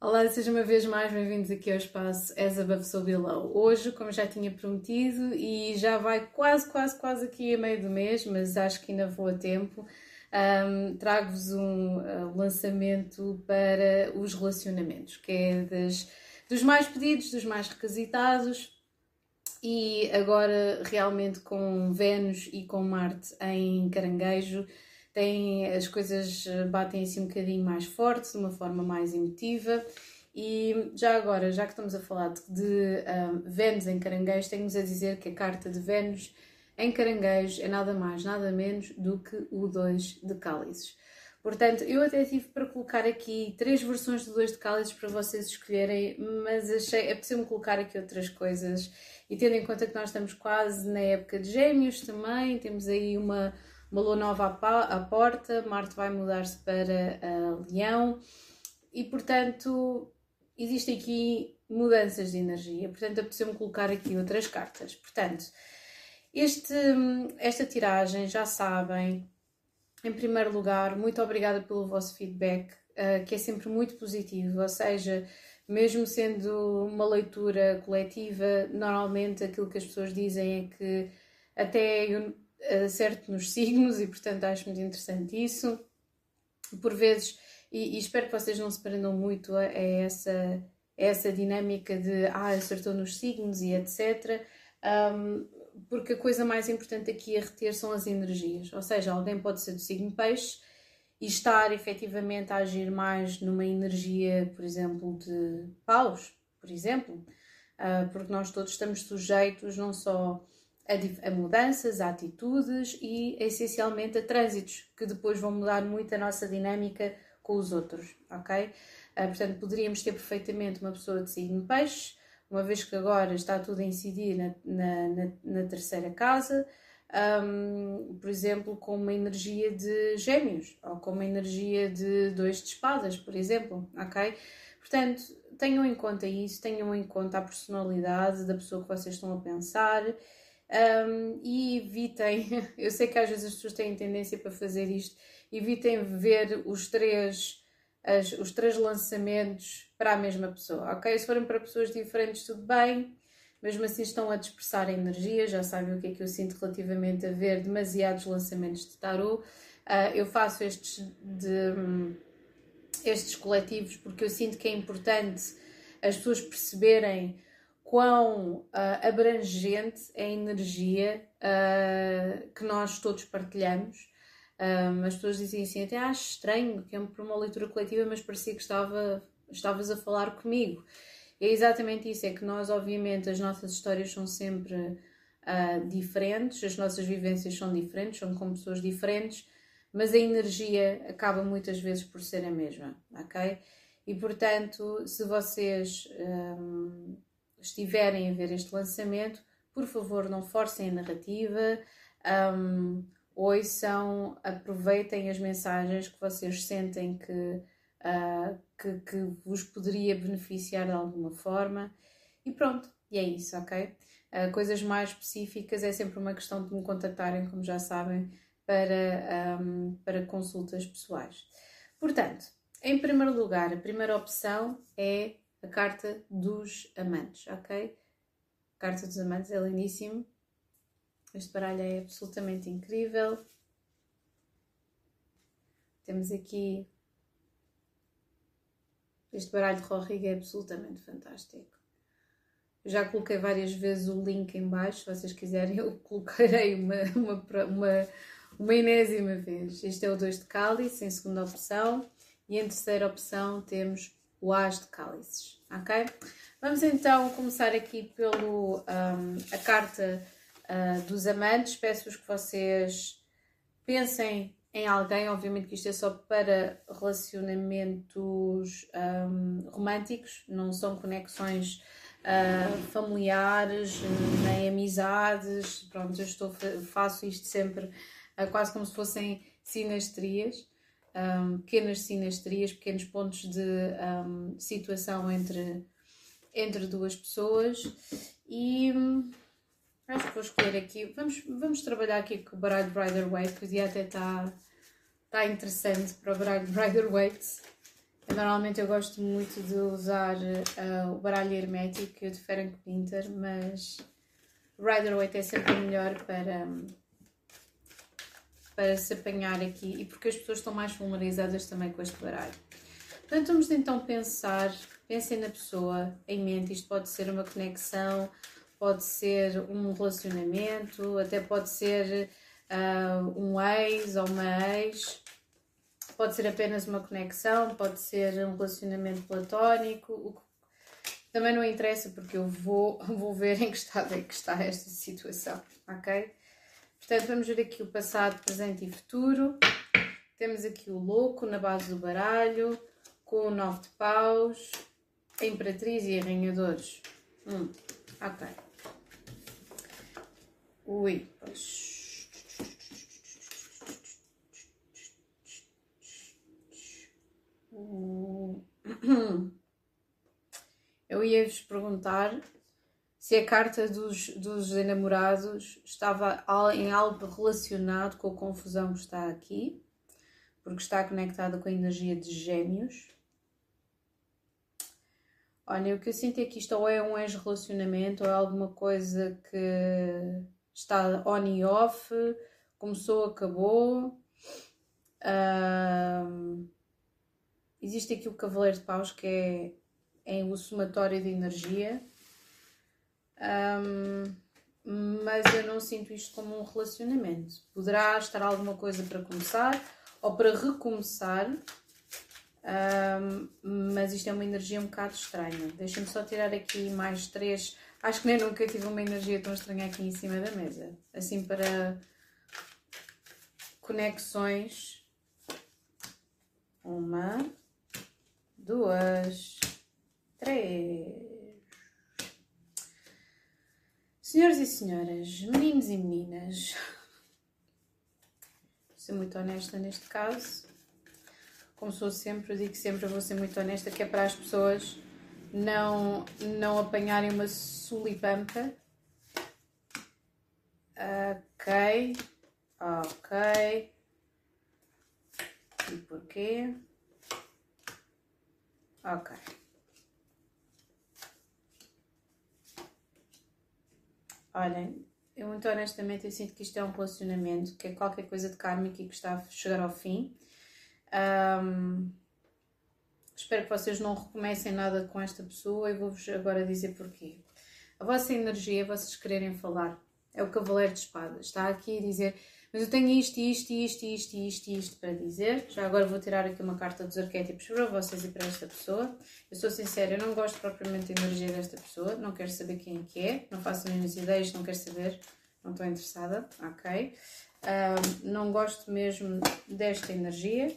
Olá, sejam uma vez mais bem-vindos aqui ao espaço As Above So Below. Hoje, como já tinha prometido, e já vai quase, quase, quase aqui a meio do mês, mas acho que ainda vou a tempo, um, trago-vos um uh, lançamento para os relacionamentos, que é das, dos mais pedidos, dos mais requisitados, e agora realmente com Vênus e com Marte em caranguejo tem, as coisas eh, batem assim um bocadinho mais forte, de uma forma mais emotiva. E já agora, já que estamos a falar de, de um, Vênus em caranguejo, tenho-vos a dizer que a carta de Vênus em caranguejo é nada mais, nada menos do que o 2 de cálices. Portanto, eu até tive para colocar aqui três versões do 2 de cálices para vocês escolherem, mas achei, é preciso colocar aqui outras coisas. E tendo em conta que nós estamos quase na época de gêmeos também, temos aí uma lua nova à, porta, Marte vai mudar-se para uh, Leão e, portanto, existem aqui mudanças de energia. Portanto, apeteceu-me colocar aqui outras cartas. Portanto, este, esta tiragem, já sabem, em primeiro lugar, muito obrigada pelo vosso feedback, uh, que é sempre muito positivo, ou seja, mesmo sendo uma leitura coletiva, normalmente aquilo que as pessoas dizem é que até eu certo nos signos e, portanto, acho muito interessante isso. Por vezes, e, e espero que vocês não se prendam muito a, a, essa, a essa dinâmica de ah, acertou nos signos e etc. Um, porque a coisa mais importante aqui a reter são as energias. Ou seja, alguém pode ser do signo peixe e estar efetivamente a agir mais numa energia, por exemplo, de paus, por exemplo, uh, porque nós todos estamos sujeitos não só a, a, mudanças, a atitudes e essencialmente a trânsitos que depois vão mudar muito a nossa dinâmica com os outros, ok? Uh, portanto, poderíamos ter perfeitamente uma pessoa de signo peixe, uma vez que agora está tudo a incidir na, na, na, na terceira casa, um, por exemplo, com uma energia de gêmeos ou com uma energia de dois de espadas, por exemplo, ok? Portanto, tenham em conta isso, tenham em conta a personalidade da pessoa que vocês estão a pensar um, e evitem, eu sei que às vezes as pessoas têm tendência para fazer isto, evitem ver os três, as, os três lançamentos para a mesma pessoa, ok? Se forem para pessoas diferentes, tudo bem, mesmo assim estão a dispersar a energia, já sabem o que é que eu sinto relativamente a ver demasiados lançamentos de tarot. Uh, eu faço estes, de, estes coletivos porque eu sinto que é importante as pessoas perceberem quão uh, abrangente é a energia uh, que nós todos partilhamos. Um, as pessoas dizem assim, até acho estranho que é para uma leitura coletiva, mas parecia que estava, estavas a falar comigo. é exatamente isso, é que nós, obviamente, as nossas histórias são sempre uh, diferentes, as nossas vivências são diferentes, são com pessoas diferentes, mas a energia acaba muitas vezes por ser a mesma, ok? E portanto, se vocês um, estiverem a ver este lançamento, por favor, não forcem a narrativa, um, ouçam, aproveitem as mensagens que vocês sentem que, uh, que, que, vos poderia beneficiar de alguma forma. E pronto, e é isso, ok? Uh, coisas mais específicas é sempre uma questão de me contactarem, como já sabem, para, um, para consultas pessoais. Portanto, em primeiro lugar, a primeira opção é a carta dos amantes, ok? A carta dos amantes é lindíssimo. Este baralho é absolutamente incrível. Temos aqui este baralho de Rorriga é absolutamente fantástico. Eu já coloquei várias vezes o link em baixo, se vocês quiserem, eu colocarei uma, uma, uma, uma enésima vez. Este é o 2 de cálice, em segunda opção. E em terceira opção temos o As de Cálices, ok? Vamos então começar aqui pelo um, a carta uh, dos amantes. Peço-vos que vocês pensem em alguém, obviamente que isto é só para relacionamentos um, românticos, não são conexões uh, familiares, nem amizades. Pronto, eu estou, faço isto sempre uh, quase como se fossem sinastrias um, pequenas sinastrias, pequenos pontos de um, situação entre, entre duas pessoas. E hum, acho que vou escolher aqui. Vamos, vamos trabalhar aqui com o baralho Brider Waite, que o dia até está tá interessante para o baralho Brider Waite. Normalmente eu gosto muito de usar uh, o baralho hermético de Frank Pinter, mas Rider Waite é sempre melhor para, para se apanhar aqui e porque as pessoas estão mais familiarizadas também com este baralho. Portanto, vamos então pensar, pensem na pessoa em mente, isto pode ser uma conexão, pode ser um relacionamento, até pode ser uh, um ex ou uma ex Pode ser apenas uma conexão, pode ser um relacionamento platónico, também não interessa porque eu vou, vou ver em que estado é que está esta situação, ok? Portanto, vamos ver aqui o passado, presente e futuro. Temos aqui o louco na base do baralho, com o nove de paus, a imperatriz e a rainha de ouros. Hum, ok. Ui, Eu ia-vos perguntar se a carta dos, dos enamorados estava em algo relacionado com a confusão que está aqui, porque está conectada com a energia de gêmeos. Olha, o que eu sinto é que isto ou é um ex-relacionamento ou é alguma coisa que está on e off, começou, acabou. Um, Existe aqui o Cavaleiro de Paus, que é, é o somatório de energia, um, mas eu não sinto isto como um relacionamento. Poderá estar alguma coisa para começar ou para recomeçar, um, mas isto é uma energia um bocado estranha. Deixem-me só tirar aqui mais três. Acho que nem nunca tive uma energia tão estranha aqui em cima da mesa. Assim para conexões. Uma, duas, três. Senhores e senhoras, meninos e meninas, vou ser muito honesta neste caso. Como sou sempre, digo sempre, vou ser muito honesta, que é para as pessoas não, não apanharem uma sulipampa. Ok, ok. E porquê? Ok. Olhem, eu muito honestamente eu sinto que isto é um relacionamento, que é qualquer coisa de kármico e que está a chegar ao fim. Um, espero que vocês não recomecem nada com esta pessoa e vou-vos agora dizer porquê. A vossa energia, vocês quererem falar, é o Cavaleiro de Espadas. Está aqui a dizer mas eu tenho isto, isto, isto, isto, isto, isto para dizer. Já agora vou tirar aqui uma carta dos arquétipos para vocês e para esta pessoa. Eu sou sincera, eu não gosto propriamente da energia desta pessoa, não quero saber quem é que é, não faço menos ideias, não quero saber, não estou interessada, ok? Um, não gosto mesmo desta energia.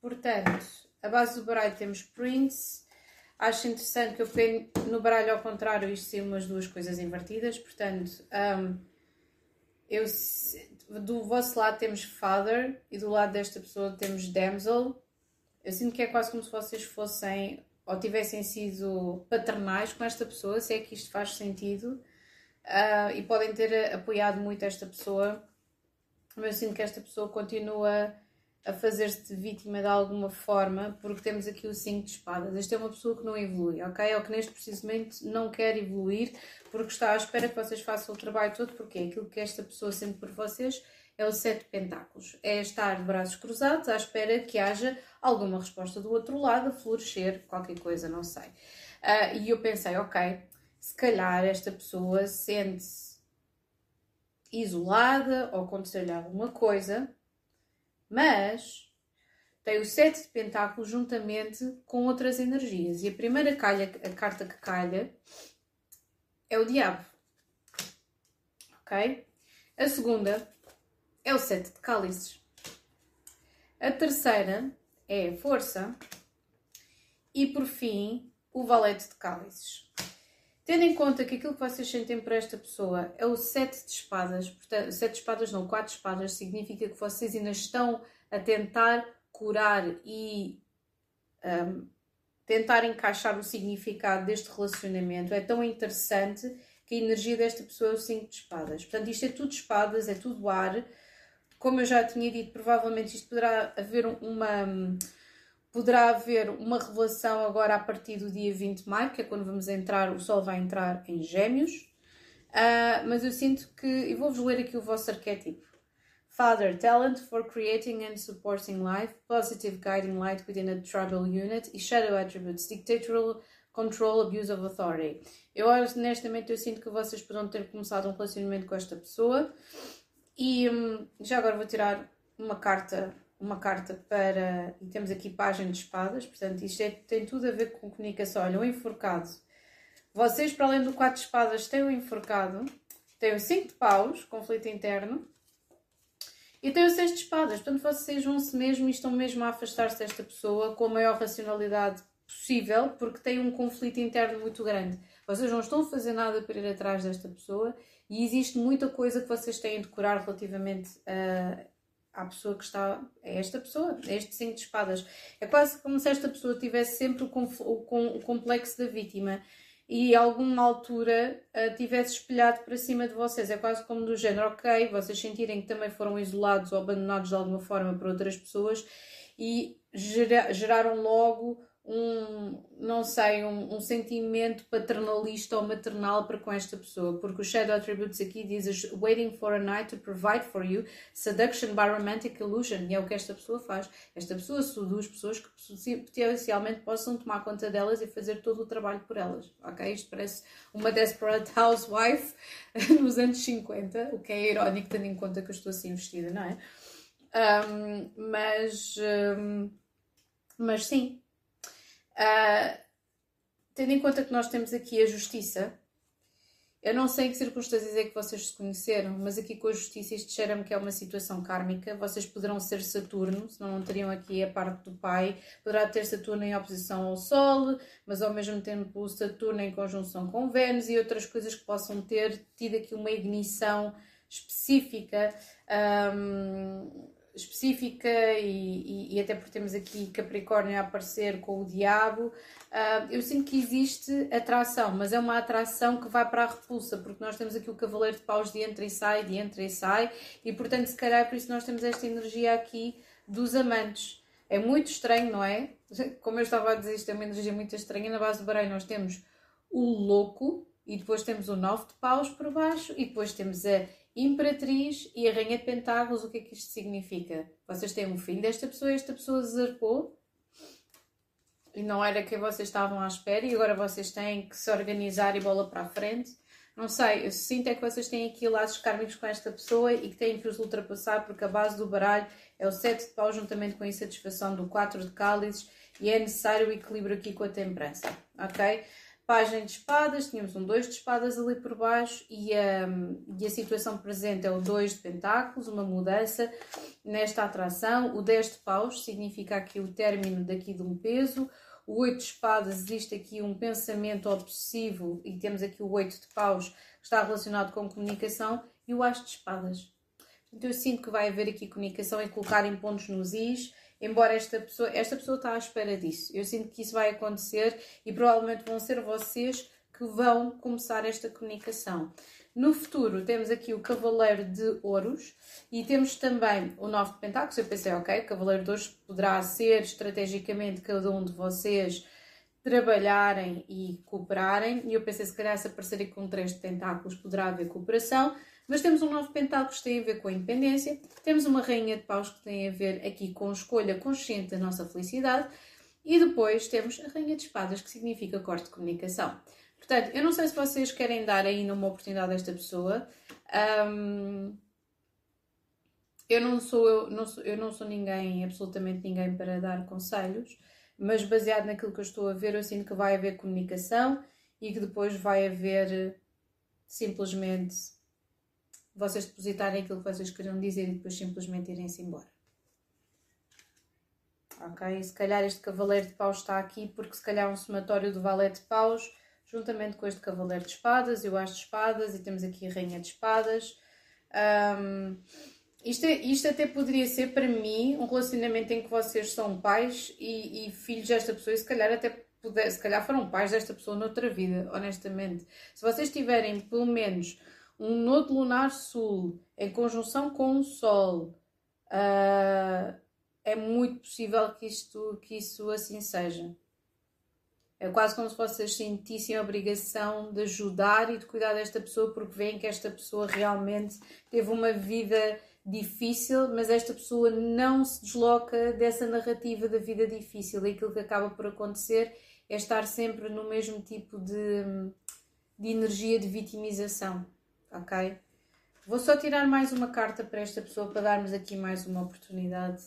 Portanto, a base do baralho temos Prince. Acho interessante que eu peguei no baralho ao contrário isto ser umas duas coisas invertidas. Portanto, um, eu do vosso lado temos father e do lado desta pessoa temos damsel. Eu sinto que é quase como se vocês fossem ou tivessem sido paternais com esta pessoa, se é que isto faz sentido. Uh, e podem ter apoiado muito esta pessoa, mas eu sinto que esta pessoa continua a fazer-se vítima de alguma forma, porque temos aqui o 5 de espadas. Esta é uma pessoa que não evolui, ok? Ou que neste precisamente não quer evoluir, porque está à espera que vocês façam o trabalho todo, porque aquilo que esta pessoa sente por vocês é o 7 de pentáculos. É estar de braços cruzados à espera que haja alguma resposta do outro lado, a florescer qualquer coisa, não sei. Uh, e eu pensei, ok, se calhar esta pessoa sente-se isolada ou aconteceu-lhe alguma coisa mas tem o sete de pentáculos juntamente com outras energias. E a primeira calha, a carta que calha é o diabo. Ok? A segunda é o sete de cálices. A terceira é a força. E por fim, o valete de cálices. Tendo em conta que aquilo que vocês sentem por esta pessoa é o sete de espadas, portanto, sete de espadas não, quatro de espadas, significa que vocês ainda estão a tentar curar e um, tentar encaixar o significado deste relacionamento. É tão interessante que a energia desta pessoa é o cinco de espadas. Portanto, isto é tudo espadas, é tudo ar. Como eu já tinha dito, provavelmente isto poderá haver uma Poderá haver uma revelação agora a partir do dia 20 de maio, que é quando vamos entrar, o Sol vai entrar em Gêmeos. Uh, mas eu sinto que. E vou-vos ler aqui o vosso arquétipo. Father, talent for creating and supporting life, positive guiding light within a tribal unit e shadow attributes, dictatorial control, abuse of authority. Eu honestamente eu sinto que vocês poderão ter começado um relacionamento com esta pessoa e hum, já agora vou tirar uma carta uma carta para. E temos aqui página de espadas, portanto, isto é, tem tudo a ver com comunicação. Olha, o enforcado. Vocês, para além do 4 de espadas, têm o enforcado, têm o 5 de paus, conflito interno, e têm o 6 de espadas. Portanto, vocês vão-se mesmo e estão mesmo a afastar-se desta pessoa com a maior racionalidade possível, porque têm um conflito interno muito grande. Vocês não estão a fazer nada para ir atrás desta pessoa e existe muita coisa que vocês têm de curar relativamente a à pessoa que está. É esta pessoa, é este cinco de espadas. É quase como se esta pessoa tivesse sempre o, o, complexo da vítima e alguma altura uh, tivesse espelhado para cima de vocês. É quase como do género, ok, vocês sentirem que também foram isolados ou abandonados de alguma forma por outras pessoas e gera, geraram logo um, não sei, um, um, sentimento paternalista ou maternal para com esta pessoa, porque o Shadow Attributes aqui diz waiting for a night to provide for you seduction by romantic illusion, e é o que esta pessoa faz. Esta pessoa seduz pessoas que potencialmente possam tomar conta delas e fazer todo o trabalho por elas, ok? Isto parece uma desperate housewife nos anos 50, o que é irónico tendo em conta que eu estou assim vestida, não é? Um, mas, mas sim, Uh, tendo em conta que nós temos aqui a justiça, eu não sei em que circunstâncias é que vocês se conheceram, mas aqui com a justiça isto cheira-me que é uma situação kármica. Vocês poderão ser Saturno, senão não teriam aqui a parte do pai. Poderá ter Saturno em oposição ao Sol, mas ao mesmo tempo Saturno em conjunção com Vênus e outras coisas que possam ter tido aqui uma ignição específica. Um, específica e, e, e, até porque temos aqui Capricórnio a aparecer com o Diabo, uh, eu sinto que existe atração, mas é uma atração que vai para a repulsa, porque nós temos aqui o Cavaleiro de Paus de entra e sai, de entra e sai, e portanto, se calhar, por isso nós temos esta energia aqui dos amantes. É muito estranho, não é? Como eu estava a dizer, isto é uma energia muito estranha. Na base do baralho, nós temos o louco, e depois temos o nove de paus por baixo, e depois temos a Imperatriz e a Rainha de Pentáculos, o que é que isto significa? Vocês têm um fim desta pessoa, esta pessoa zarpou e não era que vocês estavam à espera e agora vocês têm que se organizar e bola para a frente. Não sei, eu sinto é que vocês têm aqui laços kármicos com esta pessoa e que têm que os ultrapassar porque a base do baralho é o 7 de pau juntamente com a insatisfação do 4 de cálices e é necessário o equilíbrio aqui com a temperança, ok? Página de espadas, tínhamos um 2 de espadas ali por baixo e a, e a situação presente é o 2 de pentáculos, uma mudança nesta atração. O 10 de paus significa aqui o término daqui de um peso. O 8 de espadas existe aqui um pensamento obsessivo e temos aqui o 8 de paus que está relacionado com comunicação e o as de espadas. Então eu sinto que vai haver aqui comunicação e colocar em pontos nos is embora esta pessoa, esta pessoa está à espera disso. Eu sinto que isso vai acontecer e provavelmente vão ser vocês que vão começar esta comunicação. No futuro temos aqui o Cavaleiro de Ouros e temos também o Nove de Pentáculos. Eu pensei, ok, Cavaleiro de Ouros poderá ser estrategicamente cada um de vocês trabalharem e cooperarem. E eu pensei, se calhar, se aparecerem com três de Pentáculos, poderá haver cooperação. Mas temos um novo pentáculo que tem a ver com a independência, temos uma rainha de paus que tem a ver aqui com escolha consciente da nossa felicidade e depois temos a rainha de espadas que significa corte de comunicação. Portanto, eu não sei se vocês querem dar ainda uma oportunidade a esta pessoa. Um, eu não sou eu não sou, eu não sou ninguém, absolutamente ninguém para dar conselhos, mas baseado naquilo que eu estou a ver, eu sinto que vai haver comunicação e que depois vai haver simplesmente vocês depositarem aquilo que vocês queriam dizer e depois simplesmente irem-se embora. Ok? Se calhar este cavaleiro de paus está aqui porque se calhar é um somatório do valete de paus juntamente com este cavaleiro de espadas e o as de espadas e temos aqui a rainha de espadas. Um, isto, é, isto até poderia ser para mim um relacionamento em que vocês são pais e, e filhos desta pessoa e se calhar até puder, se calhar foram pais desta pessoa noutra vida, honestamente. Se vocês tiverem pelo menos um nodo lunar sul em conjunção com o Sol uh, é muito possível que, isto, que isso assim seja. É quase como se vocês sentissem a obrigação de ajudar e de cuidar desta pessoa porque veem que esta pessoa realmente teve uma vida difícil, mas esta pessoa não se desloca dessa narrativa da vida difícil. E aquilo que acaba por acontecer é estar sempre no mesmo tipo de, de energia de vitimização. Ok? Vou só tirar mais uma carta para esta pessoa para darmos aqui mais uma oportunidade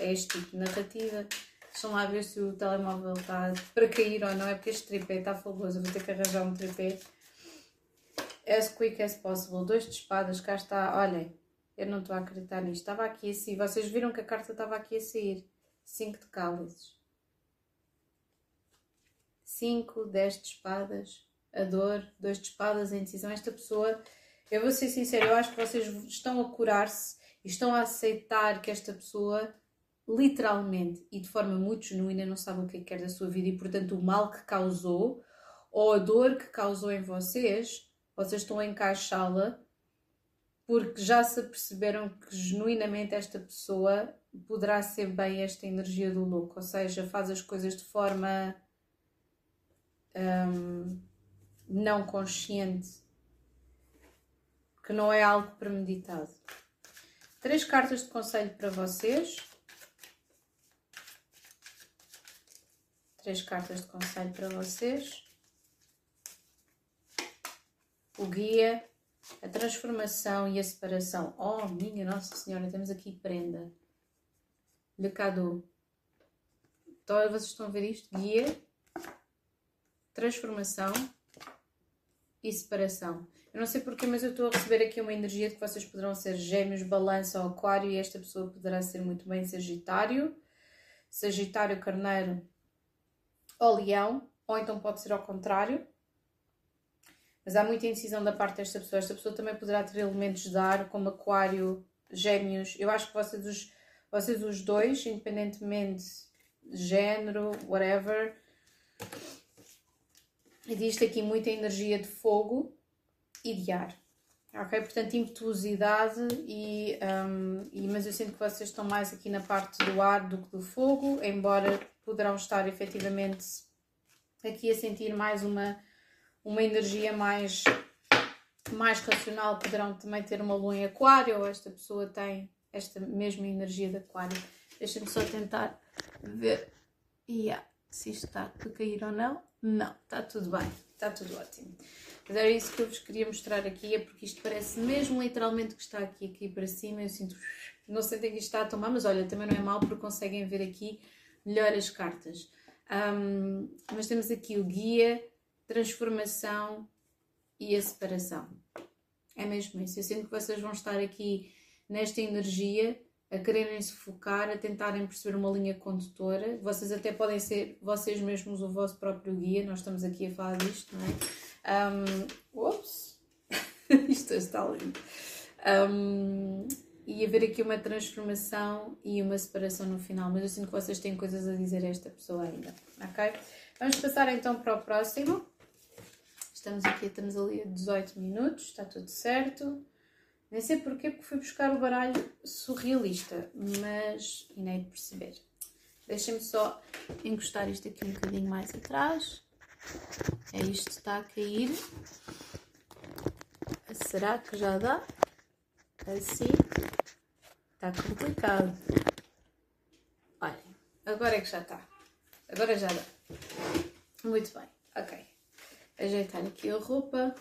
a este tipo de narrativa. Deixam lá ver se o telemóvel está para cair ou não, é porque este tripé está fabuloso. Vou ter que arranjar um tripé. As quick as possible. Dois de espadas, cá está. Olhem, eu não estou a acreditar nisto. Estava aqui assim. Vocês viram que a carta estava aqui a sair. Cinco de cálices. Cinco, dez de espadas. A dor, dois de espadas, a indecisão. Esta pessoa, eu vou ser sincera, eu acho que vocês estão a curar-se e estão a aceitar que esta pessoa literalmente e de forma muito genuína não sabe o que é que quer da sua vida e, portanto, o mal que causou ou a dor que causou em vocês, vocês estão a encaixá-la porque já se perceberam que genuinamente esta pessoa poderá ser bem esta energia do louco, ou seja, faz as coisas de forma hum, não consciente, que não é algo premeditado. Três cartas de conselho para vocês. Três cartas de conselho para vocês. O guia, a transformação e a separação. Oh, minha Nossa Senhora, temos aqui prenda. Le cadeau. Então, vocês estão a ver isto? Guia, transformação e separação. Eu não sei porquê, mas eu estou a receber aqui uma energia de que vocês poderão ser gêmeos, balança ou aquário e esta pessoa poderá ser muito bem sagitário. Sagitário, carneiro, ou leão, ou então pode ser ao contrário. Mas há muita indecisão da parte desta pessoa. Esta pessoa também poderá ter elementos de ar, como aquário, gêmeos. Eu acho que vocês os, vocês os dois, independentemente de género, whatever, existe aqui muita energia de fogo e de ar. Ok? Portanto, impetuosidade e, um, e, mas eu sinto que vocês estão mais aqui na parte do ar do que do fogo, embora poderão estar efetivamente aqui a sentir mais uma, uma energia mais, mais racional, poderão também ter uma lua em aquário, esta pessoa tem esta mesma energia de aquário. Deixem-me só tentar ver yeah, se isto está a cair ou não. Não, está tudo bem, está tudo ótimo. Mas era isso que eu vos queria mostrar aqui, é porque isto parece mesmo literalmente que está aqui, aqui para cima. Eu sinto, não sentem que isto está a tomar, mas olha, também não é mal porque conseguem ver aqui melhor as cartas. Um, mas temos aqui o guia, transformação e a separação. É mesmo isso. Eu sinto que vocês vão estar aqui nesta energia a quererem se focar, a tentarem perceber uma linha condutora. Vocês até podem ser vocês mesmos o vosso próprio guia, nós estamos aqui a falar disto, não é? Um, ups! Isto está lindo. Um, e haver aqui uma transformação e uma separação no final, mas eu sinto que vocês têm coisas a dizer a esta pessoa ainda, ok? Vamos passar então para o próximo. Estamos aqui, estamos ali a 18 minutos, está tudo certo. Nem sei porquê, porque fui buscar o baralho surrealista, mas ainda de perceber. Deixem-me só encostar isto aqui um bocadinho mais atrás. É isto que está a cair. Será que já dá? Assim. Está complicado. Olhem, agora é que já está. Agora já dá. Muito bem, ok. Ajeitar aqui a roupa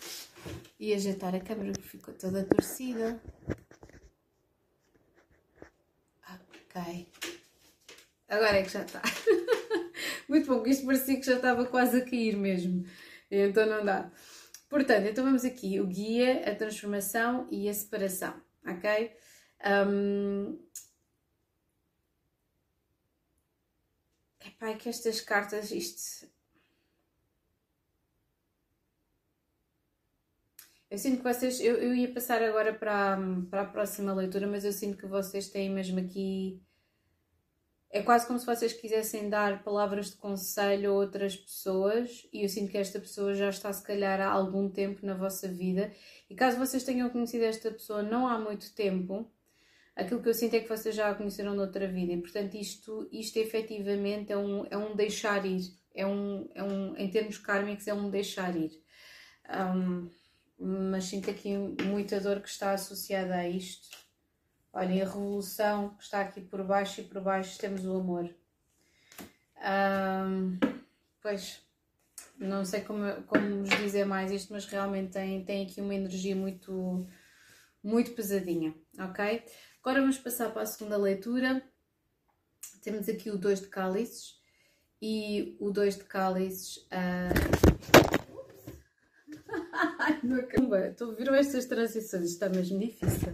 e ajeitar a câmera que ficou toda torcida. Ok. Agora é que já está. Muito bom, porque isto parecia que já estava quase a cair mesmo. Então não dá. Portanto, então vamos aqui. O guia, a transformação e a separação. Ok? Um... Epá, é que estas cartas, isto Eu sinto que vocês. Eu, eu ia passar agora para, para a próxima leitura, mas eu sinto que vocês têm mesmo aqui. É quase como se vocês quisessem dar palavras de conselho a outras pessoas, e eu sinto que esta pessoa já está, se calhar, há algum tempo na vossa vida. E caso vocês tenham conhecido esta pessoa não há muito tempo, aquilo que eu sinto é que vocês já a conheceram noutra vida e, portanto, isto, isto efetivamente é um, é um deixar ir. É um, é um, em termos kármicos, é um deixar ir. Um, mas sinto aqui muita dor que está associada a isto. Olhem, a revolução que está aqui por baixo e por baixo temos o amor. Um, pois, não sei como, como vos dizer mais isto, mas realmente tem, tem aqui uma energia muito, muito pesadinha, ok? Agora vamos passar para a segunda leitura. Temos aqui o 2 de cálices e o 2 de cálices. Uh... Estou, viram estas transições? Está mesmo difícil.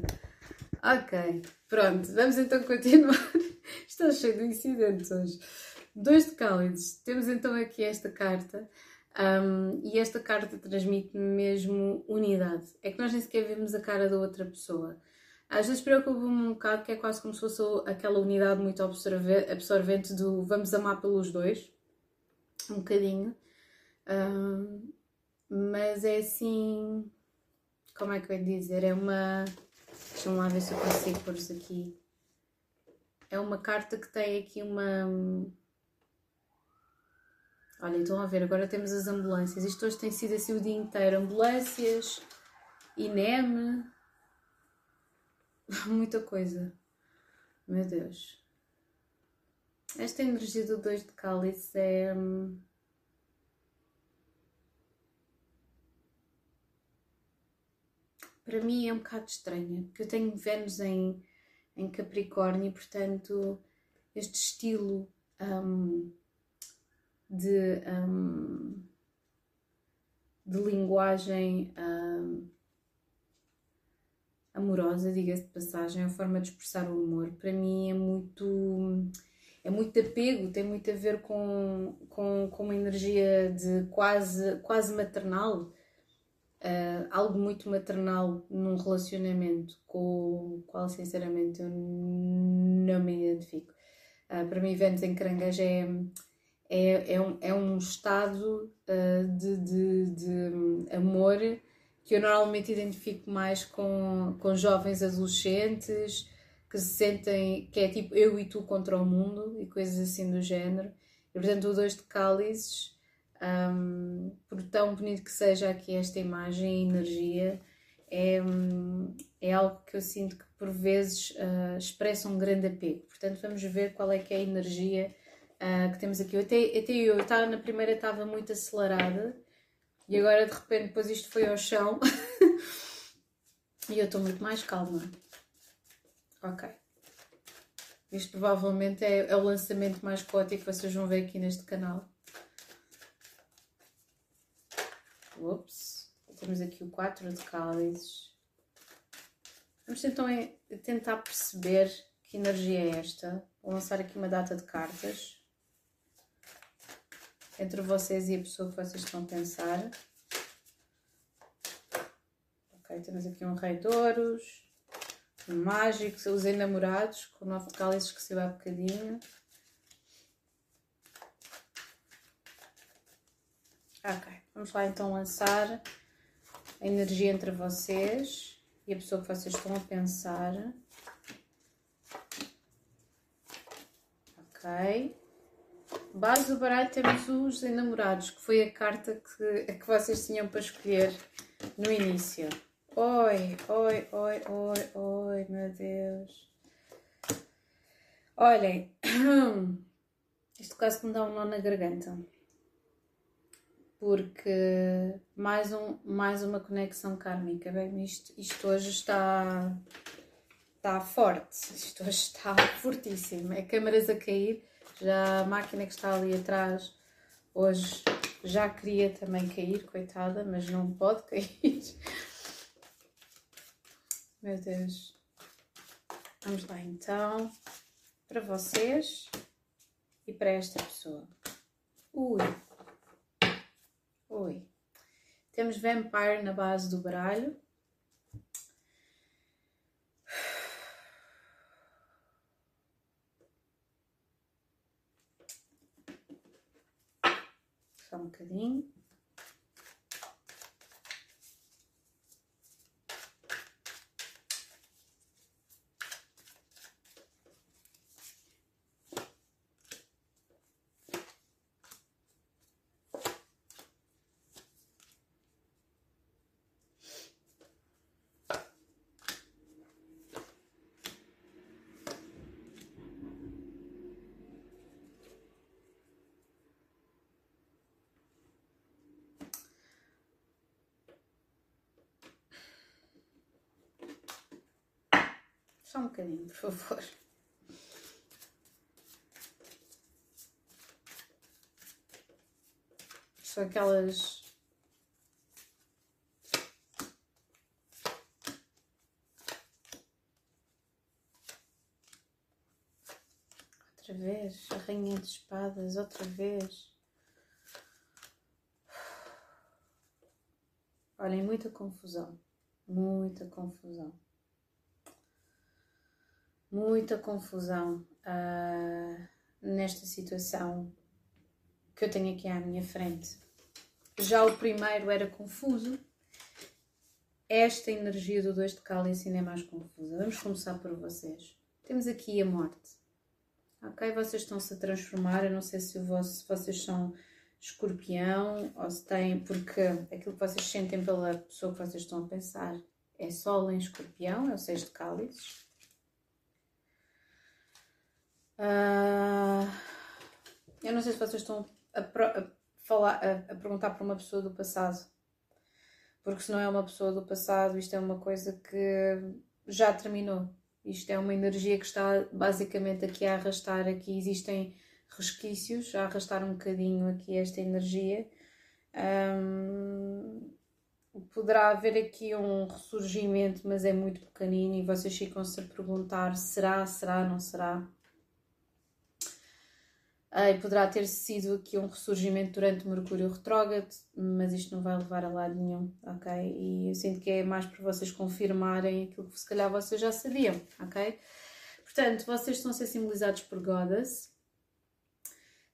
Ok, pronto, vamos então continuar. Está cheio de incidentes hoje. Dois de cálices. Temos então aqui esta carta. Um, e esta carta transmite mesmo unidade. É que nós nem sequer vemos a cara da outra pessoa. Às vezes preocupa-me um bocado que é quase como se fosse aquela unidade muito absorvente do vamos amar pelos dois. Um bocadinho. Um, mas é assim. Como é que eu ia dizer? É uma. Deixa-me lá ver se eu consigo pôr-vos aqui. É uma carta que tem aqui uma. Olha, estão a ver, agora temos as ambulâncias. Isto hoje tem sido assim o dia inteiro. Ambulâncias, INEM, muita coisa. Meu Deus. Esta energia do 2 de cálice é. Para mim é um bocado estranha, porque eu tenho Vênus em, em Capricórnio e, portanto, este estilo um, de, um, de linguagem um, amorosa, diga-se de passagem, a forma de expressar o amor, para mim é muito é muito apego, tem muito a ver com, com, com uma energia de quase, quase maternal uh, algo muito maternal num relacionamento com o qual, sinceramente, eu não me identifico. Uh, para mim, Vênus em Caranguejo é, é, é, um, é um estado uh, de, de, de amor que eu normalmente identifico mais com, com jovens adolescentes que se sentem que é tipo eu e tu contra o mundo e coisas assim do género. E portanto, o dois de cálices um, por tão bonito que seja aqui esta imagem e energia, é, é algo que eu sinto que por vezes uh, expressa um grande apego. Portanto, vamos ver qual é que é a energia uh, que temos aqui. Eu até, até eu estava na primeira estava muito acelerada e agora de repente depois isto foi ao chão e eu estou muito mais calma. Ok. Isto provavelmente é, é o lançamento mais caótico que vocês vão ver aqui neste canal. Ups. Temos aqui o 4 de cálices. Vamos então tentar perceber que energia é esta. Vou lançar aqui uma data de cartas. Entre vocês e a pessoa que vocês estão a pensar. Ok, temos aqui um rei de ouros. Um mágico, os enamorados, com o nove de cálices que se há bocadinho. Ok. Vamos lá então lançar a energia entre vocês e a pessoa que vocês estão a pensar. Ok. Base do baralho temos os enamorados, que foi a carta que, que vocês tinham para escolher no início. Oi, oi, oi, oi, oi, meu Deus. Olhem, isto quase me dá um nó na garganta porque mais, um, mais uma conexão kármica. Bem, isto, isto hoje está, está forte, isto hoje está fortíssimo. É câmaras a cair, já a máquina que está ali atrás hoje já queria também cair, coitada, mas não pode cair. Meu Deus. Vamos lá então, para vocês e para esta pessoa. Ui. Oi. Temos Vampire na base do baralho. Só um bocadinho. Só um bocadinho, por favor. São aquelas. Outra vez, a rainha de espadas, outra vez. Olhem, muita confusão, muita confusão, muita confusão uh, nesta situação que eu tenho aqui à minha frente. Já o primeiro era confuso, esta energia do dois de cálice ainda é mais confusa. Vamos começar por vocês. Temos aqui a morte. Ok? Vocês estão-se a transformar. Eu não sei se, vocês são escorpião, ou se tem, porque aquilo que vocês sentem pela pessoa que vocês estão a pensar é Sol em escorpião, é o seis de cálices. Uh, eu não sei se vocês estão a, a falar, a, a, perguntar para uma pessoa do passado, porque se não é uma pessoa do passado, isto é uma coisa que já terminou. Isto é uma energia que está basicamente aqui a arrastar, aqui existem resquícios, a arrastar um bocadinho aqui esta energia. Um, poderá haver aqui um ressurgimento, mas é muito pequenino e vocês ficam-se a perguntar: será, será, não será? Ah, e poderá ter sido aqui um ressurgimento durante Mercúrio retrógrado, mas isto não vai levar a lado nenhum, ok? E eu sinto que é mais para vocês confirmarem aquilo que se calhar vocês já sabiam, ok? Portanto, vocês estão a ser simbolizados por Goddess,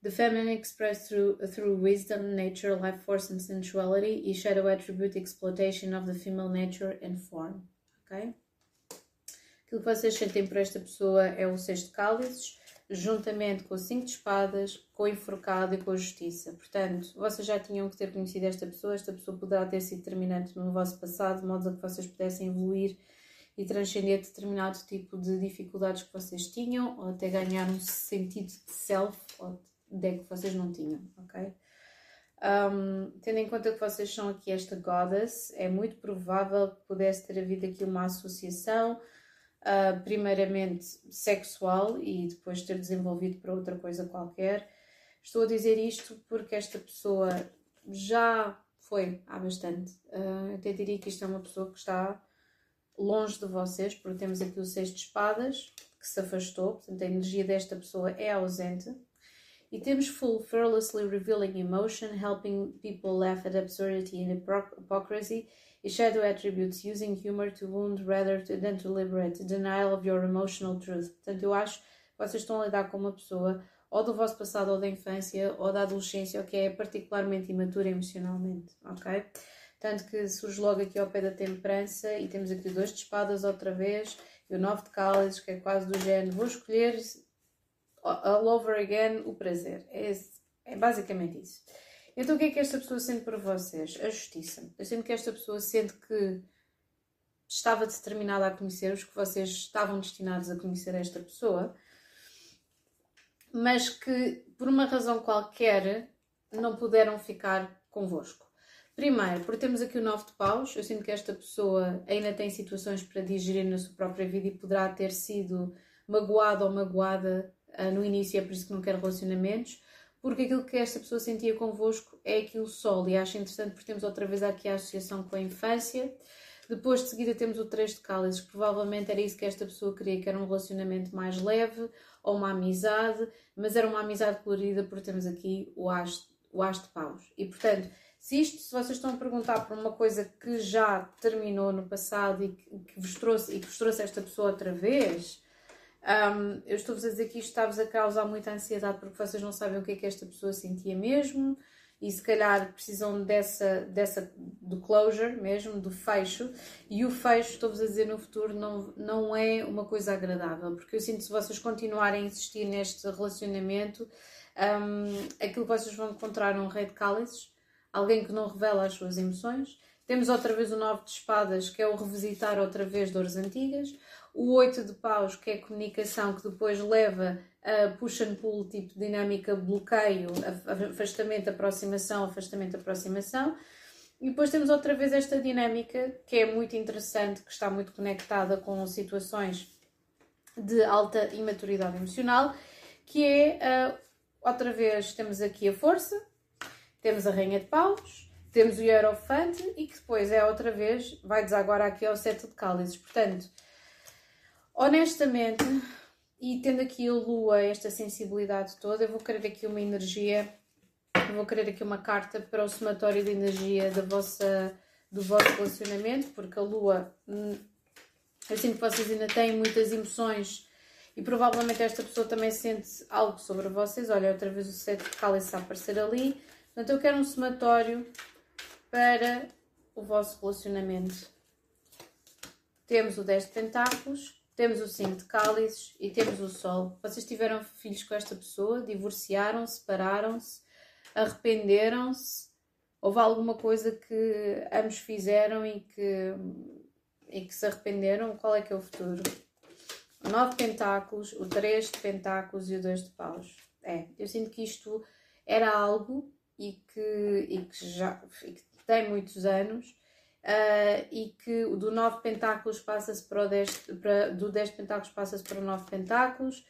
The feminine expressed through, through wisdom, nature, life force and sensuality e shadow attribute exploitation of the female nature and form. Ok? Aquilo que vocês sentem por esta pessoa é o de cálices, juntamente com o cinco de espadas, com o enforcado e com a justiça. Portanto, vocês já tinham que ter conhecido esta pessoa, esta pessoa poderá ter sido determinante no vosso passado, de modo a que vocês pudessem evoluir e transcender determinado tipo de dificuldades que vocês tinham, ou até ganhar um sentido de self, ou deck que vocês não tinham, ok? Um, tendo em conta que vocês são aqui esta goddess, é muito provável que pudesse ter havido aqui uma associação, uh, primeiramente sexual e depois ter desenvolvido para outra coisa qualquer. Estou a dizer isto porque esta pessoa já foi há bastante. Uh, até diria que isto é uma pessoa que está longe de vocês, porque temos aqui o Seis de Espadas, que se afastou, portanto a energia desta pessoa é ausente. E temos full, fearlessly revealing emotion, helping people laugh at absurdity and hypocrisy, shadow attributes, using humor to wound rather than to liberate, denial of your emotional truth. Portanto, eu acho que vocês estão a lidar com uma pessoa ou do vosso passado ou da infância ou da adolescência ou que é particularmente imatura emocionalmente, ok? Tanto que surge logo aqui ao pé da temperança e temos aqui dois de espadas outra vez e o nove de cálices que é quase do género, vou escolher all over again o prazer. É, é basicamente isso. Então o que é que esta pessoa sente para vocês? A justiça. Eu sinto que esta pessoa sente que estava determinada a conhecer-vos, que vocês estavam destinados a conhecer esta pessoa, mas que por uma razão qualquer não puderam ficar convosco. Primeiro, porque temos aqui o nove de paus, eu sinto que esta pessoa ainda tem situações para digerir na sua própria vida e poderá ter sido magoada ou magoada uh, no início, é por isso que não quero relacionamentos, porque aquilo que esta pessoa sentia convosco é aquilo sol, e acho interessante porque temos outra vez aqui a associação com a infância. Depois de seguida temos o 3 de cálices, que provavelmente era isso que esta pessoa queria, que era um relacionamento mais leve ou uma amizade, mas era uma amizade colorida porque temos aqui o as, o as de paus. E portanto, se isto, se vocês estão a perguntar por uma coisa que já terminou no passado e que, que vos trouxe e que vos trouxe esta pessoa outra vez, um, eu estou-vos a dizer que isto está-vos a causar muita ansiedade porque vocês não sabem o que é que esta pessoa sentia mesmo e se calhar precisam dessa, dessa do closure mesmo, do fecho. E o fecho, estou-vos a dizer no futuro, não, não é uma coisa agradável, porque eu sinto que se vocês continuarem a insistir neste relacionamento, um, aquilo que vocês vão encontrar num rei de cálices, alguém que não revela as suas emoções. Temos outra vez o nove de espadas, que é o revisitar outra vez dores antigas o 8 de paus, que é comunicação, que depois leva a push and pull, tipo dinâmica bloqueio, afastamento, aproximação, afastamento, aproximação. E depois temos outra vez esta dinâmica que é muito interessante, que está muito conectada com situações de alta imaturidade emocional, que é, outra vez, temos aqui a força, temos a rainha de paus, temos o hierofante e que depois é outra vez, vai desaguar aqui ao sete de cálices. Portanto, honestamente, e tendo aqui a lua, esta sensibilidade toda, eu vou querer aqui uma energia, vou querer aqui uma carta para o somatório de energia da vossa, do vosso relacionamento, porque a lua, hum, eu sinto que vocês ainda têm muitas emoções e provavelmente esta pessoa também sente algo sobre vocês. Olha, outra vez o sete de cálice a aparecer ali. Portanto, eu quero um somatório para o vosso relacionamento. Temos o 10 de pentáculos, temos o 5 de cálices e temos o sol. Vocês tiveram filhos com esta pessoa, divorciaram-se, separaram-se, arrependeram-se. Houve alguma coisa que ambos fizeram e que, e que se arrependeram? Qual é que é o futuro? O 9 de pentáculos, o 3 de pentáculos e o 2 de paus. É, eu sinto que isto era algo e que, e que já e que tem muitos anos uh, e que do 9 pentáculos passa-se para o 10, para, do 10 pentáculos passa-se para o 9 pentáculos,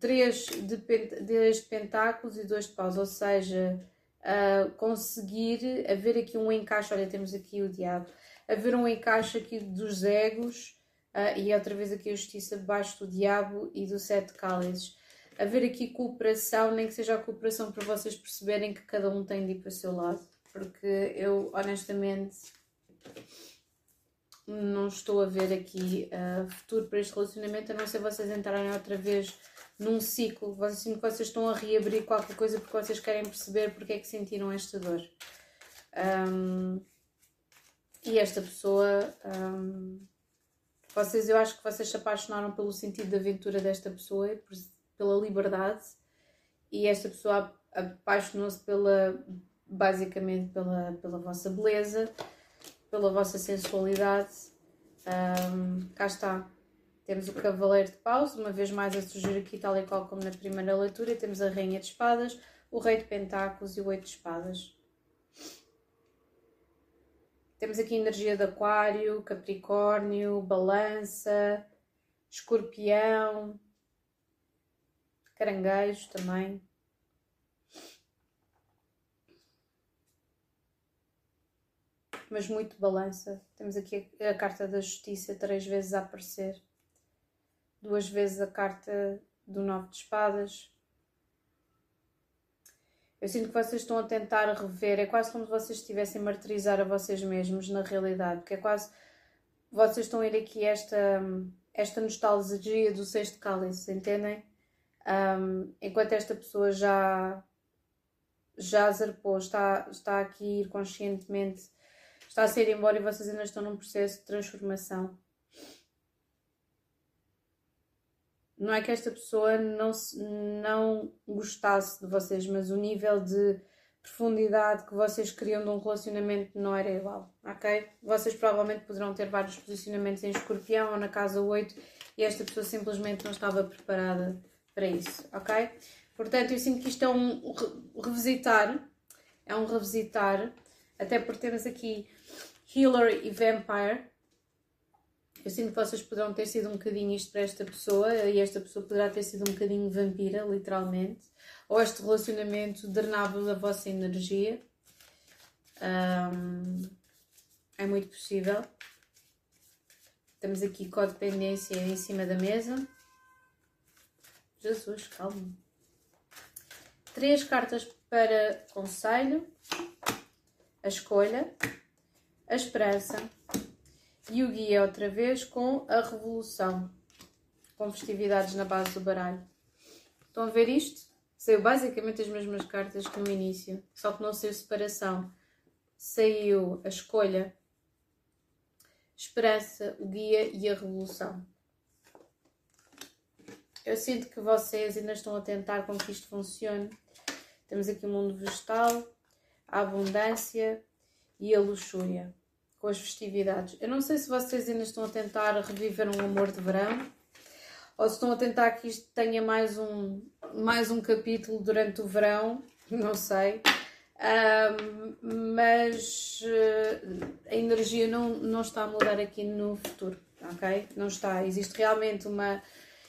3 de, 10 de pentáculos e 2 de paus, ou seja, uh, conseguir haver aqui um encaixe, olha, temos aqui o diabo, haver um encaixe aqui dos egos uh, e outra vez aqui a justiça debaixo do diabo e do sete cálices haver aqui cooperação, nem que seja a cooperação para vocês perceberem que cada um tem de ir para o seu lado. Porque eu, honestamente, não estou a ver aqui uh, futuro para este relacionamento, a não ser vocês entrarem outra vez num ciclo. Vocês sinto que vocês estão a reabrir qualquer coisa porque vocês querem perceber porque é que sentiram esta dor. Um, e esta pessoa. Um, vocês, eu acho que vocês se apaixonaram pelo sentido de aventura desta pessoa pela liberdade e esta pessoa apaixonou-se pela basicamente pela, pela vossa beleza, pela vossa sensualidade. Um, cá está. Temos o Cavaleiro de Paus, uma vez mais a surgir aqui, tal e qual como na primeira leitura. Temos a Rainha de Espadas, o Rei de Pentáculos e o Oito de Espadas. Temos aqui energia de Aquário, Capricórnio, Balança, Escorpião, caranguejos também. Mas muito balança. Temos aqui a, a carta da justiça três vezes a aparecer. Duas vezes a carta do nove de espadas. Eu sinto que vocês estão a tentar rever, é quase como se vocês estivessem a martirizar a vocês mesmos na realidade, porque é quase vocês estão a ir aqui esta, esta nostalgia do sexto cálice, entendem? Um, enquanto esta pessoa já já zarpou, está, está aqui conscientemente, está a sair embora e vocês ainda estão num processo de transformação. Não é que esta pessoa não, não gostasse de vocês, mas o nível de profundidade que vocês queriam de um relacionamento não era igual, ok? Vocês provavelmente poderão ter vários posicionamentos em escorpião ou na casa 8 e esta pessoa simplesmente não estava preparada para isso, ok? Portanto, eu sinto que isto é um revisitar, é um revisitar, até porque temos aqui Healer e Vampire. Eu sinto que vocês poderão ter sido um bocadinho isto para esta pessoa e esta pessoa poderá ter sido um bocadinho vampira, literalmente. Ou este relacionamento drenava a vossa energia. Um, é muito possível. Temos aqui codependência em cima da mesa. Jesus, calma. Três cartas para conselho, a escolha, a esperança e o guia outra vez com a revolução, com festividades na base do baralho. Estão a ver isto? Saiu basicamente as mesmas cartas que no início, só que não saiu separação. Saiu a escolha, esperança, o guia e a revolução. Eu sinto que vocês ainda estão a tentar com que isto funcione. Temos aqui o mundo vegetal, a abundância e a luxúria, com as festividades. Eu não sei se vocês ainda estão a tentar reviver um amor de verão ou se estão a tentar que isto tenha mais um, mais um capítulo durante o verão, não sei. Mas uh, a energia não, não está a mudar aqui no futuro, ok? Não está. Existe realmente uma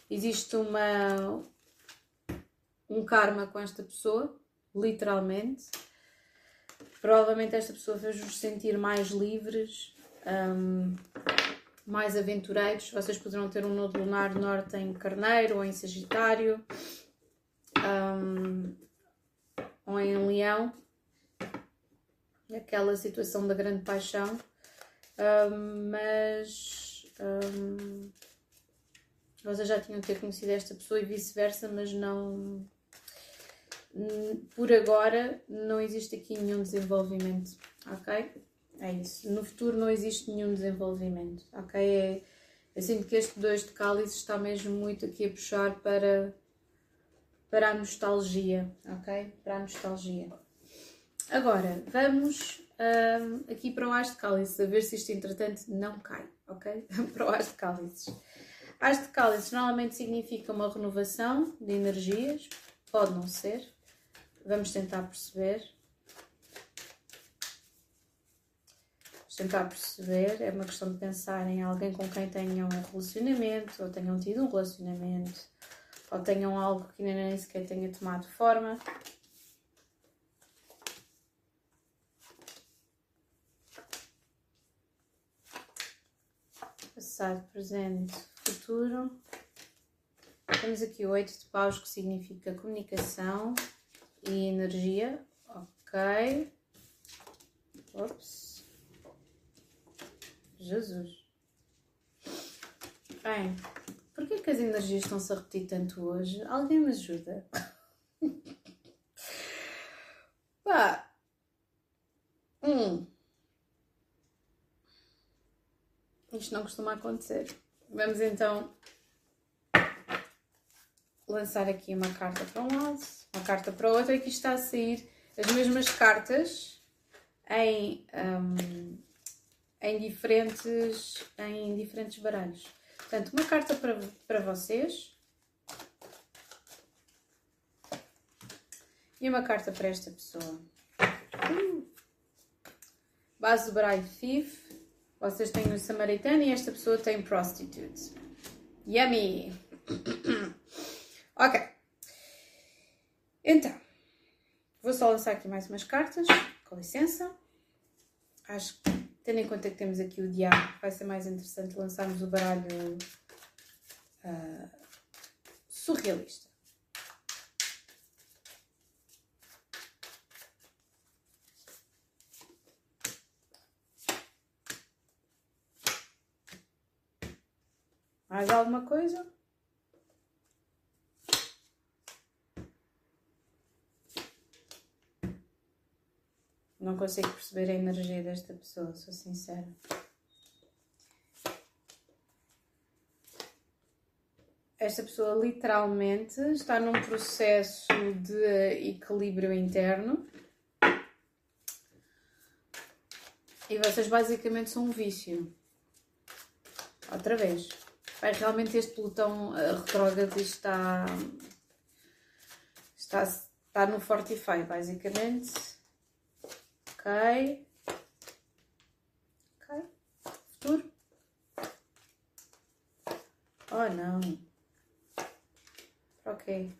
existe uma um karma com esta pessoa, literalmente. Provavelmente esta pessoa fez-vos sentir mais livres, um, mais aventureiros. Vocês poderão ter um nodo lunar norte em Carneiro ou em Sagitário um, ou em Leão. Aquela situação da grande paixão. Um, mas vocês já tinham ter conhecido esta pessoa e vice-versa, mas não por agora não existe aqui nenhum desenvolvimento, ok? É isso. No futuro não existe nenhum desenvolvimento, ok? É, eu sinto que este 2 de cálice está mesmo muito aqui a puxar para, para a nostalgia, ok? Para a nostalgia. Agora, vamos um, aqui para o As de Cálice, a ver se isto entretanto não cai, ok? para o As de Cálices. As de Cálices normalmente significa uma renovação de energias, pode não ser, Vamos tentar perceber. Vamos tentar perceber. É uma questão de pensar em alguém com quem tenham um relacionamento, ou tenham tido um relacionamento, ou tenham algo que nem sequer tenha tomado forma. Passado, presente, futuro. Temos aqui oito de paus que significa comunicação, e energia. Ok. Ops. Jesus. Bem, por que, que as energias estão-se a repetir tanto hoje? Alguém me ajuda? Pá. Hum. Isto não costuma acontecer. Vamos então lançar aqui uma carta para um lado, uma carta para o outro, aqui está a sair as mesmas cartas em, um, em, diferentes, em diferentes baralhos. Portanto, uma carta para, para vocês e uma carta para esta pessoa. Uh. Base do baralho Thief. Vocês têm o Samaritano e esta pessoa tem Prostitute. Yummy! Ok. Então, vou só lançar aqui mais umas cartas, com licença. Acho que, tendo em conta que temos aqui o diabo, vai ser mais interessante lançarmos o baralho uh, surrealista. Mais alguma coisa? Não consigo perceber a energia desta pessoa, sou sincera. Esta pessoa literalmente está num processo de equilíbrio interno. E vocês basicamente são um vício. Outra vez. Vai, realmente este pelotão retrógrado está, está, está no Fortify, basicamente Ok. Ok. Futuro. Oh, não. Ok.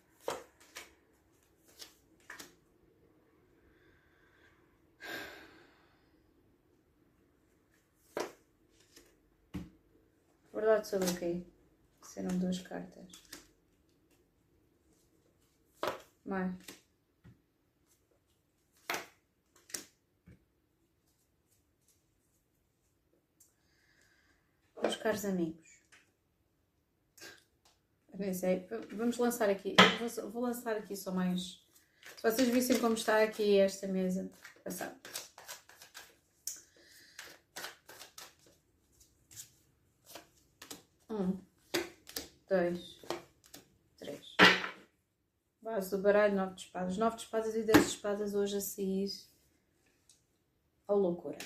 Verdade sobre o quê? Serão duas cartas. Mais. Caros amigos. Sei, vamos lançar aqui. Vou, vou, lançar aqui só mais. Se vocês vissem como está aqui esta mesa, passado. Um, dois, três. Base do baralho, nove de espadas. Nove de espadas e dez de espadas hoje a sair. A loucura.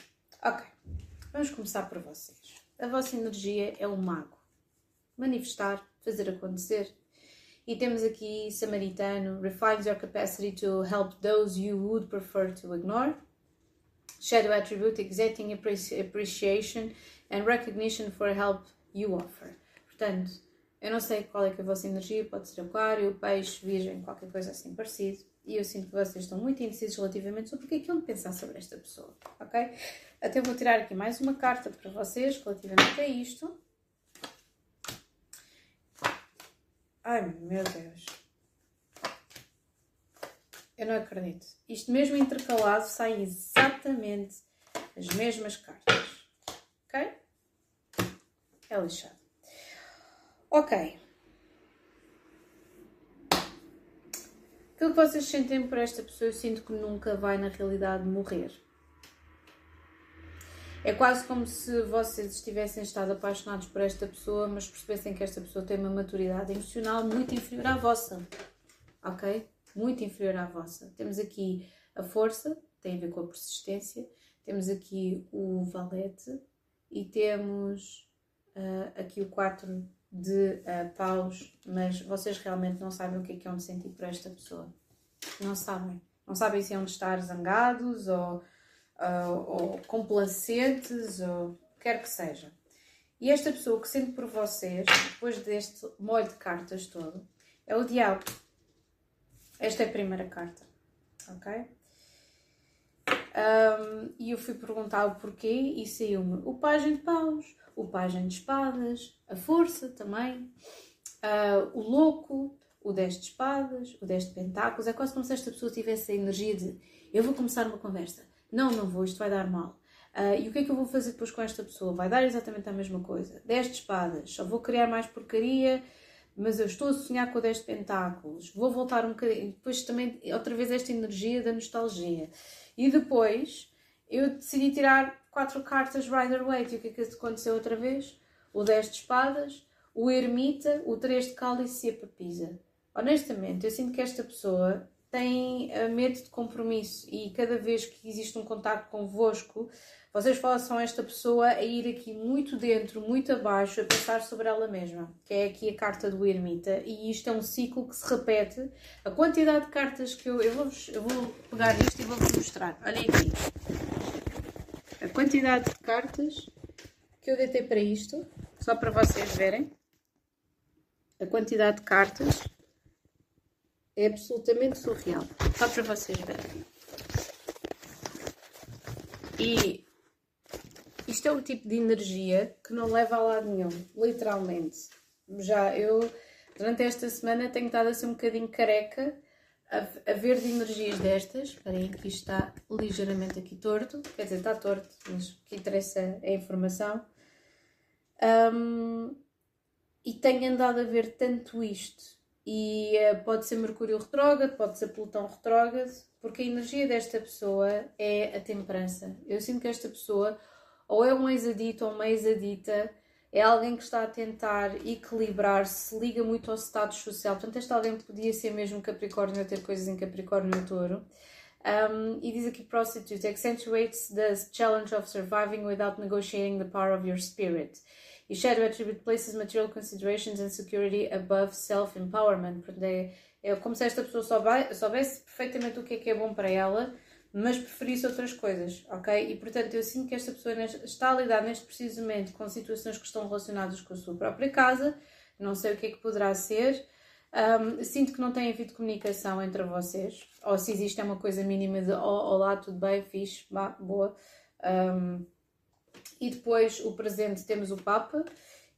Ok, vamos começar por vocês. A vossa energia é o mago. Manifestar, fazer acontecer. E temos aqui Samaritano, refines your capacity to help those you would prefer to ignore. Shadow attribute, exacting appreciation and recognition for help you offer. Portanto, Eu não sei qual é, que é a vossa energia, pode ser aquário, peixe, virgem, qualquer coisa assim parecido. E eu sinto que vocês estão muito indecisos relativamente sobre o que é que eu pensar sobre esta pessoa, ok? Até vou tirar aqui mais uma carta para vocês relativamente a isto. Ai meu Deus. Eu não acredito. Isto mesmo intercalado sai exatamente as mesmas cartas. Ok? É lixado. Ok. Aquilo que vocês sentem por esta pessoa, eu sinto que nunca vai, na realidade, morrer. É quase como se vocês estivessem estado apaixonados por esta pessoa, mas percebessem que esta pessoa tem uma maturidade emocional muito inferior à vossa. Ok? Muito inferior à vossa. Temos aqui a força, tem a ver com a persistência. Temos aqui o valete e temos uh, aqui o 4 de uh, paus, mas vocês realmente não sabem o que é que é onde sentir por esta pessoa. Não sabem. Não sabem se é onde estar zangados ou uh, ou complacentes, ou quer que seja. E esta pessoa que sente por vocês, depois deste molho de cartas todo, é o diabo. Esta é a primeira carta, ok? Um, e eu fui perguntar o porquê e saiu-me o pajem de paus, o pajem de espadas, a força também, uh, o louco, o 10 de espadas, o 10 de pentáculos. É quase como se esta pessoa tivesse a energia de eu vou começar uma conversa, não, não vou, isto vai dar mal. Uh, e o que é que eu vou fazer depois com esta pessoa? Vai dar exatamente a mesma coisa. 10 de espadas, só vou criar mais porcaria, mas eu estou a sonhar com o 10 de pentáculos. Vou voltar um bocadinho. Depois também, outra vez, esta energia da nostalgia. E depois, eu decidi tirar quatro cartas Rider Waite. E o que é que aconteceu outra vez? O 10 de espadas, o ermita, o 3 de cálice e a papisa. Honestamente, eu sinto que esta pessoa têm eh, medo de compromisso e cada vez que existe um contato convosco, vocês façam esta pessoa a ir aqui muito dentro, muito abaixo, a pensar sobre ela mesma, que é aqui a carta do ermita, e isto é um ciclo que se repete. A quantidade de cartas que eu. Eu vou, eu vou pegar isto e vou-vos mostrar. Olhem aqui. Quantidade de cartas que eu deitei para isto, só para vocês verem. A quantidade de cartas é absolutamente surreal. Só para vocês verem. E isto é o tipo de energia que não leva a lado nenhum, literalmente. Já eu, durante esta semana, tenho estado a ser um bocadinho careca a, ver de energias destas. Esperem isto está ligeiramente aqui torto. Quer dizer, está torto, mas o que interessa é a informação. Um, e tenho andado a ver tanto isto e uh, pode ser Mercúrio retrógrado, pode ser Plutão retrógrado, porque a energia desta pessoa é a temperança. Eu sinto que esta pessoa ou é um ex-adito ou uma ex-adita, é alguém que está a tentar equilibrar-se, liga muito ao status social. Portanto, este alguém podia ser mesmo Capricórnio a ter coisas em Capricórnio e Touro. Um, e diz aqui prostitute accentuates the challenge of surviving without negotiating the power of your spirit. E shadow attribute places material considerations and security above self-empowerment. É, é como se esta pessoa soubesse, soubesse perfeitamente o que é que é bom para ela, mas preferisse outras coisas, ok? E portanto eu sinto que esta pessoa está a lidar neste preciso momento com situações que estão relacionadas com a sua própria casa, não sei o que é que poderá ser. Um, sinto que não tem havido comunicação entre vocês, ou se existe é uma coisa mínima de oh, olá, tudo bem, fixe, bah, boa. Um, e depois o presente temos o Papa,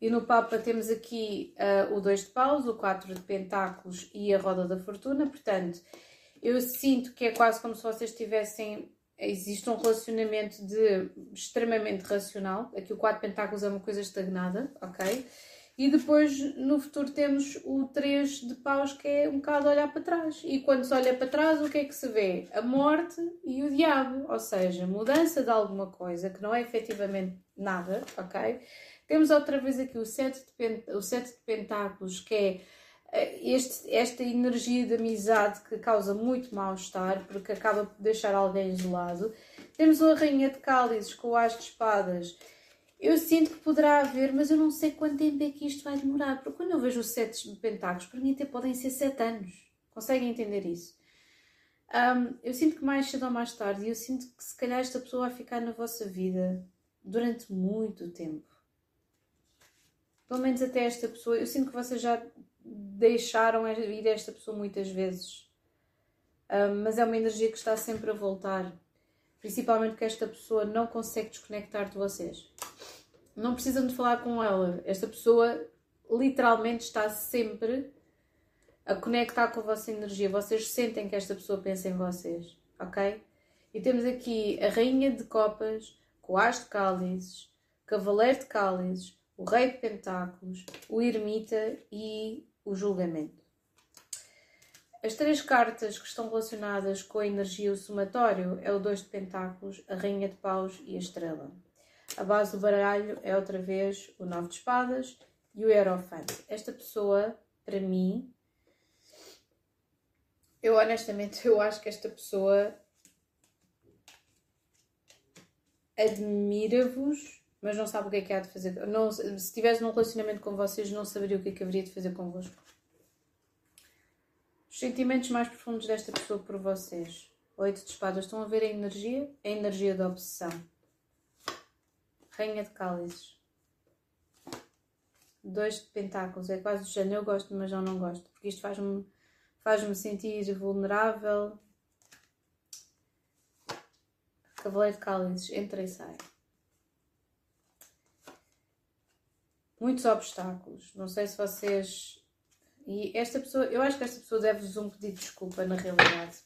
e no Papa temos aqui uh, o 2 de paus, o 4 de pentáculos e a roda da fortuna, portanto, eu sinto que é quase como se vocês tivessem. Existe um relacionamento de extremamente racional. Aqui o 4 de pentáculos é uma coisa estagnada, ok? E depois no futuro temos o 3 de paus que é um bocado olhar para trás. E quando se olha para trás, o que é que se vê? A morte e o diabo. Ou seja, mudança de alguma coisa que não é efetivamente nada, ok? Temos outra vez aqui o 7 de, o sete de pentáculos que é este, esta energia de amizade que causa muito mal-estar porque acaba por deixar alguém isolado. Temos a Rainha de Cálices com o As de Espadas eu sinto que poderá haver, mas eu não sei quanto tempo é que isto vai demorar. Porque quando eu vejo os sete pentáculos, para mim até podem ser sete anos. Conseguem entender isso? Um, eu sinto que mais cedo ou mais tarde, eu sinto que se calhar esta pessoa vai ficar na vossa vida durante muito tempo. pelo menos até esta pessoa, eu sinto que vocês já deixaram ir esta pessoa muitas vezes. Um, mas é uma energia que está sempre a voltar. Principalmente porque esta pessoa não consegue desconectar de vocês. Não precisam de falar com ela. Esta pessoa literalmente está sempre a conectar com a vossa energia. Vocês sentem que esta pessoa pensa em vocês, ok? E temos aqui a Rainha de Copas, com As de Cálices, Cavaleiro de Cálices, o Rei de Pentáculos, o Ermita e o Julgamento. As três cartas que estão relacionadas com a energia o somatório é o Dois de Pentáculos, a Rainha de Paus e a Estrela. A base do baralho é outra vez o Nove de Espadas e o Hierofante. Esta pessoa, para mim, eu honestamente eu acho que esta pessoa admira-vos, mas não sabe o que é que há de fazer. Não, se estivesse num relacionamento com vocês, não saberia o que é que haveria de fazer convosco. Os sentimentos mais profundos desta pessoa por vocês. Oito de espadas. Estão a ver a energia? A energia da obsessão. Rainha de cálices. Dois de pentáculos. É quase do género. Eu gosto, mas eu não gosto. Porque isto faz-me faz-me sentir vulnerável. Cavaleiro de cálices, entra e sai. Muitos obstáculos. Não sei se vocês. E esta pessoa, eu acho que esta pessoa deve-vos um pedido de desculpa, na realidade.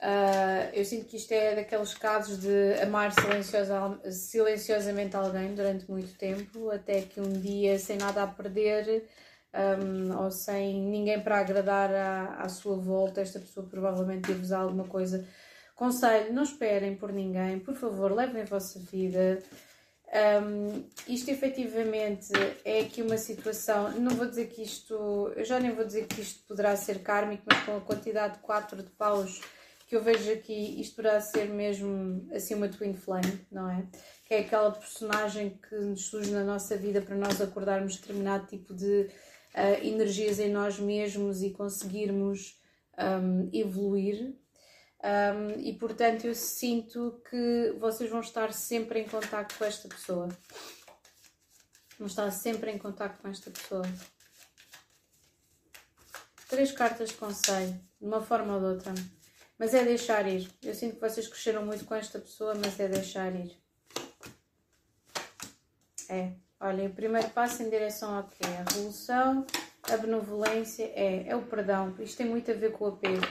Uh, eu sinto que isto é daqueles casos de amar silenciosa, silenciosamente alguém durante muito tempo, até que um dia, sem nada a perder, um, ou sem ninguém para agradar à, à sua volta, esta pessoa provavelmente deve-vos alguma coisa. Conselho, não esperem por ninguém, por favor, levem a vossa vida. Um, isto efetivamente é aqui uma situação, não vou dizer que isto, eu já nem vou dizer que isto poderá ser kármico, mas com a quantidade de 4 de paus que eu vejo aqui, isto poderá ser mesmo assim uma twin flame, não é? Que é aquela personagem que nos surge na nossa vida para nós acordarmos determinado tipo de uh, energias em nós mesmos e conseguirmos um, evoluir. Um, e portanto eu sinto que vocês vão estar sempre em contato com esta pessoa. Vão estar sempre em contato com esta pessoa. Três cartas de conselho, de uma forma ou de outra. Mas é deixar ir. Eu sinto que vocês cresceram muito com esta pessoa, mas é deixar ir. É. Olha, o primeiro passo em direção ao que é a revolução, a benevolência, é, é o perdão. Isto tem muito a ver com o apego,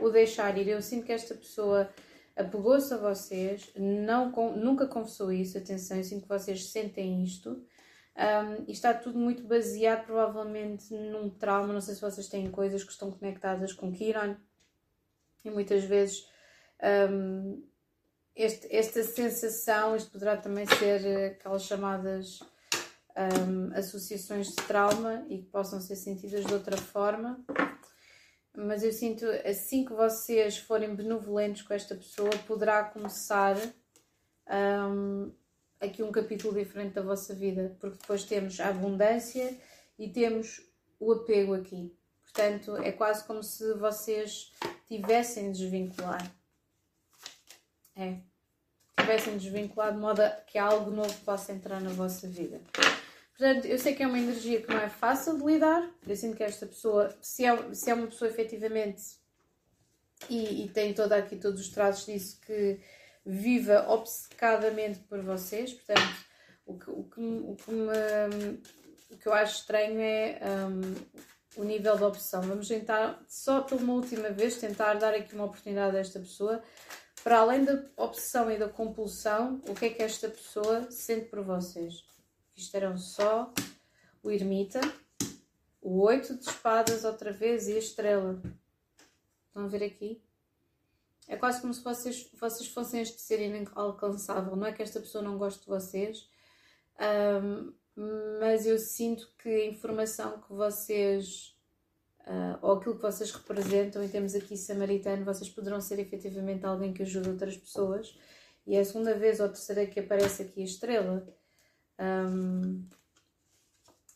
o deixar ir. Eu sinto que esta pessoa apegou-se a vocês, não, nunca confessou isso, atenção, eu sinto que vocês sentem isto. Um, e está tudo muito baseado, provavelmente, num trauma. Não sei se vocês têm coisas que estão conectadas com Kiron. E muitas vezes um, este, esta sensação, isto poderá também ser aquelas chamadas um, associações de trauma e que possam ser sentidas de outra forma. Mas eu sinto, assim que vocês forem benevolentes com esta pessoa, poderá começar um, aqui um capítulo diferente da vossa vida, porque depois temos a abundância e temos o apego aqui. Portanto, é quase como se vocês tivessem de desvincular. É. Tivessem de desvincular de modo a que algo novo possa entrar na vossa vida. Portanto, eu sei que é uma energia que não é fácil de lidar. Eu sinto que esta pessoa, se é, se é uma pessoa efetivamente e, e tem toda aqui todos os traços disso, que viva obcecadamente por vocês. Portanto, o que, o que, o que, me, o que eu acho estranho é um, o nível de obsessão. Vamos tentar, só pela uma última vez, tentar dar aqui uma oportunidade a esta pessoa. Para além da obsessão e da compulsão, o que é que esta pessoa sente por vocês? Eram só o ermita, o oito de espadas outra vez e a estrela. Estão a ver aqui? É quase como se vocês, vocês fossem este ser inalcançável. Não é que esta pessoa não goste de vocês, um, mas eu sinto que a informação que vocês, uh, ou aquilo que vocês representam, e temos aqui samaritano, vocês poderão ser efetivamente alguém que ajuda outras pessoas. E é a segunda vez ou a terceira que aparece aqui a estrela. Um,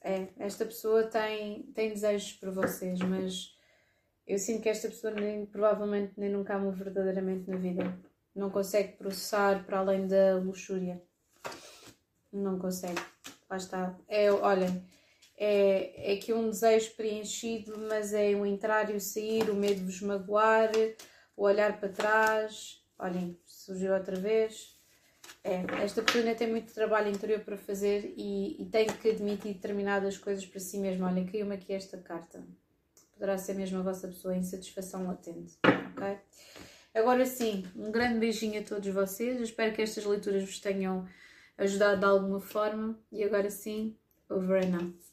é, esta pessoa tem, tem desejos por vocês, mas eu sinto que esta pessoa nem, provavelmente nem nunca amou verdadeiramente na vida. Não consegue processar para além da luxúria. Não consegue. lá está. É, olhem, é, é que um desejo preenchido, mas é o entrar e o sair, o medo de vos magoar, o olhar para trás. Olhem, surgiu outra vez. É, esta pessoa tem muito trabalho interior para fazer e, e tem que admitir determinadas coisas para si mesma. Olhem, caiu-me aqui esta carta. Poderá ser mesmo a vossa pessoa em satisfação latente. Ok? Agora sim, um grande beijinho a todos vocês. Espero que estas leituras vos tenham ajudado de alguma forma. E agora sim, over and out.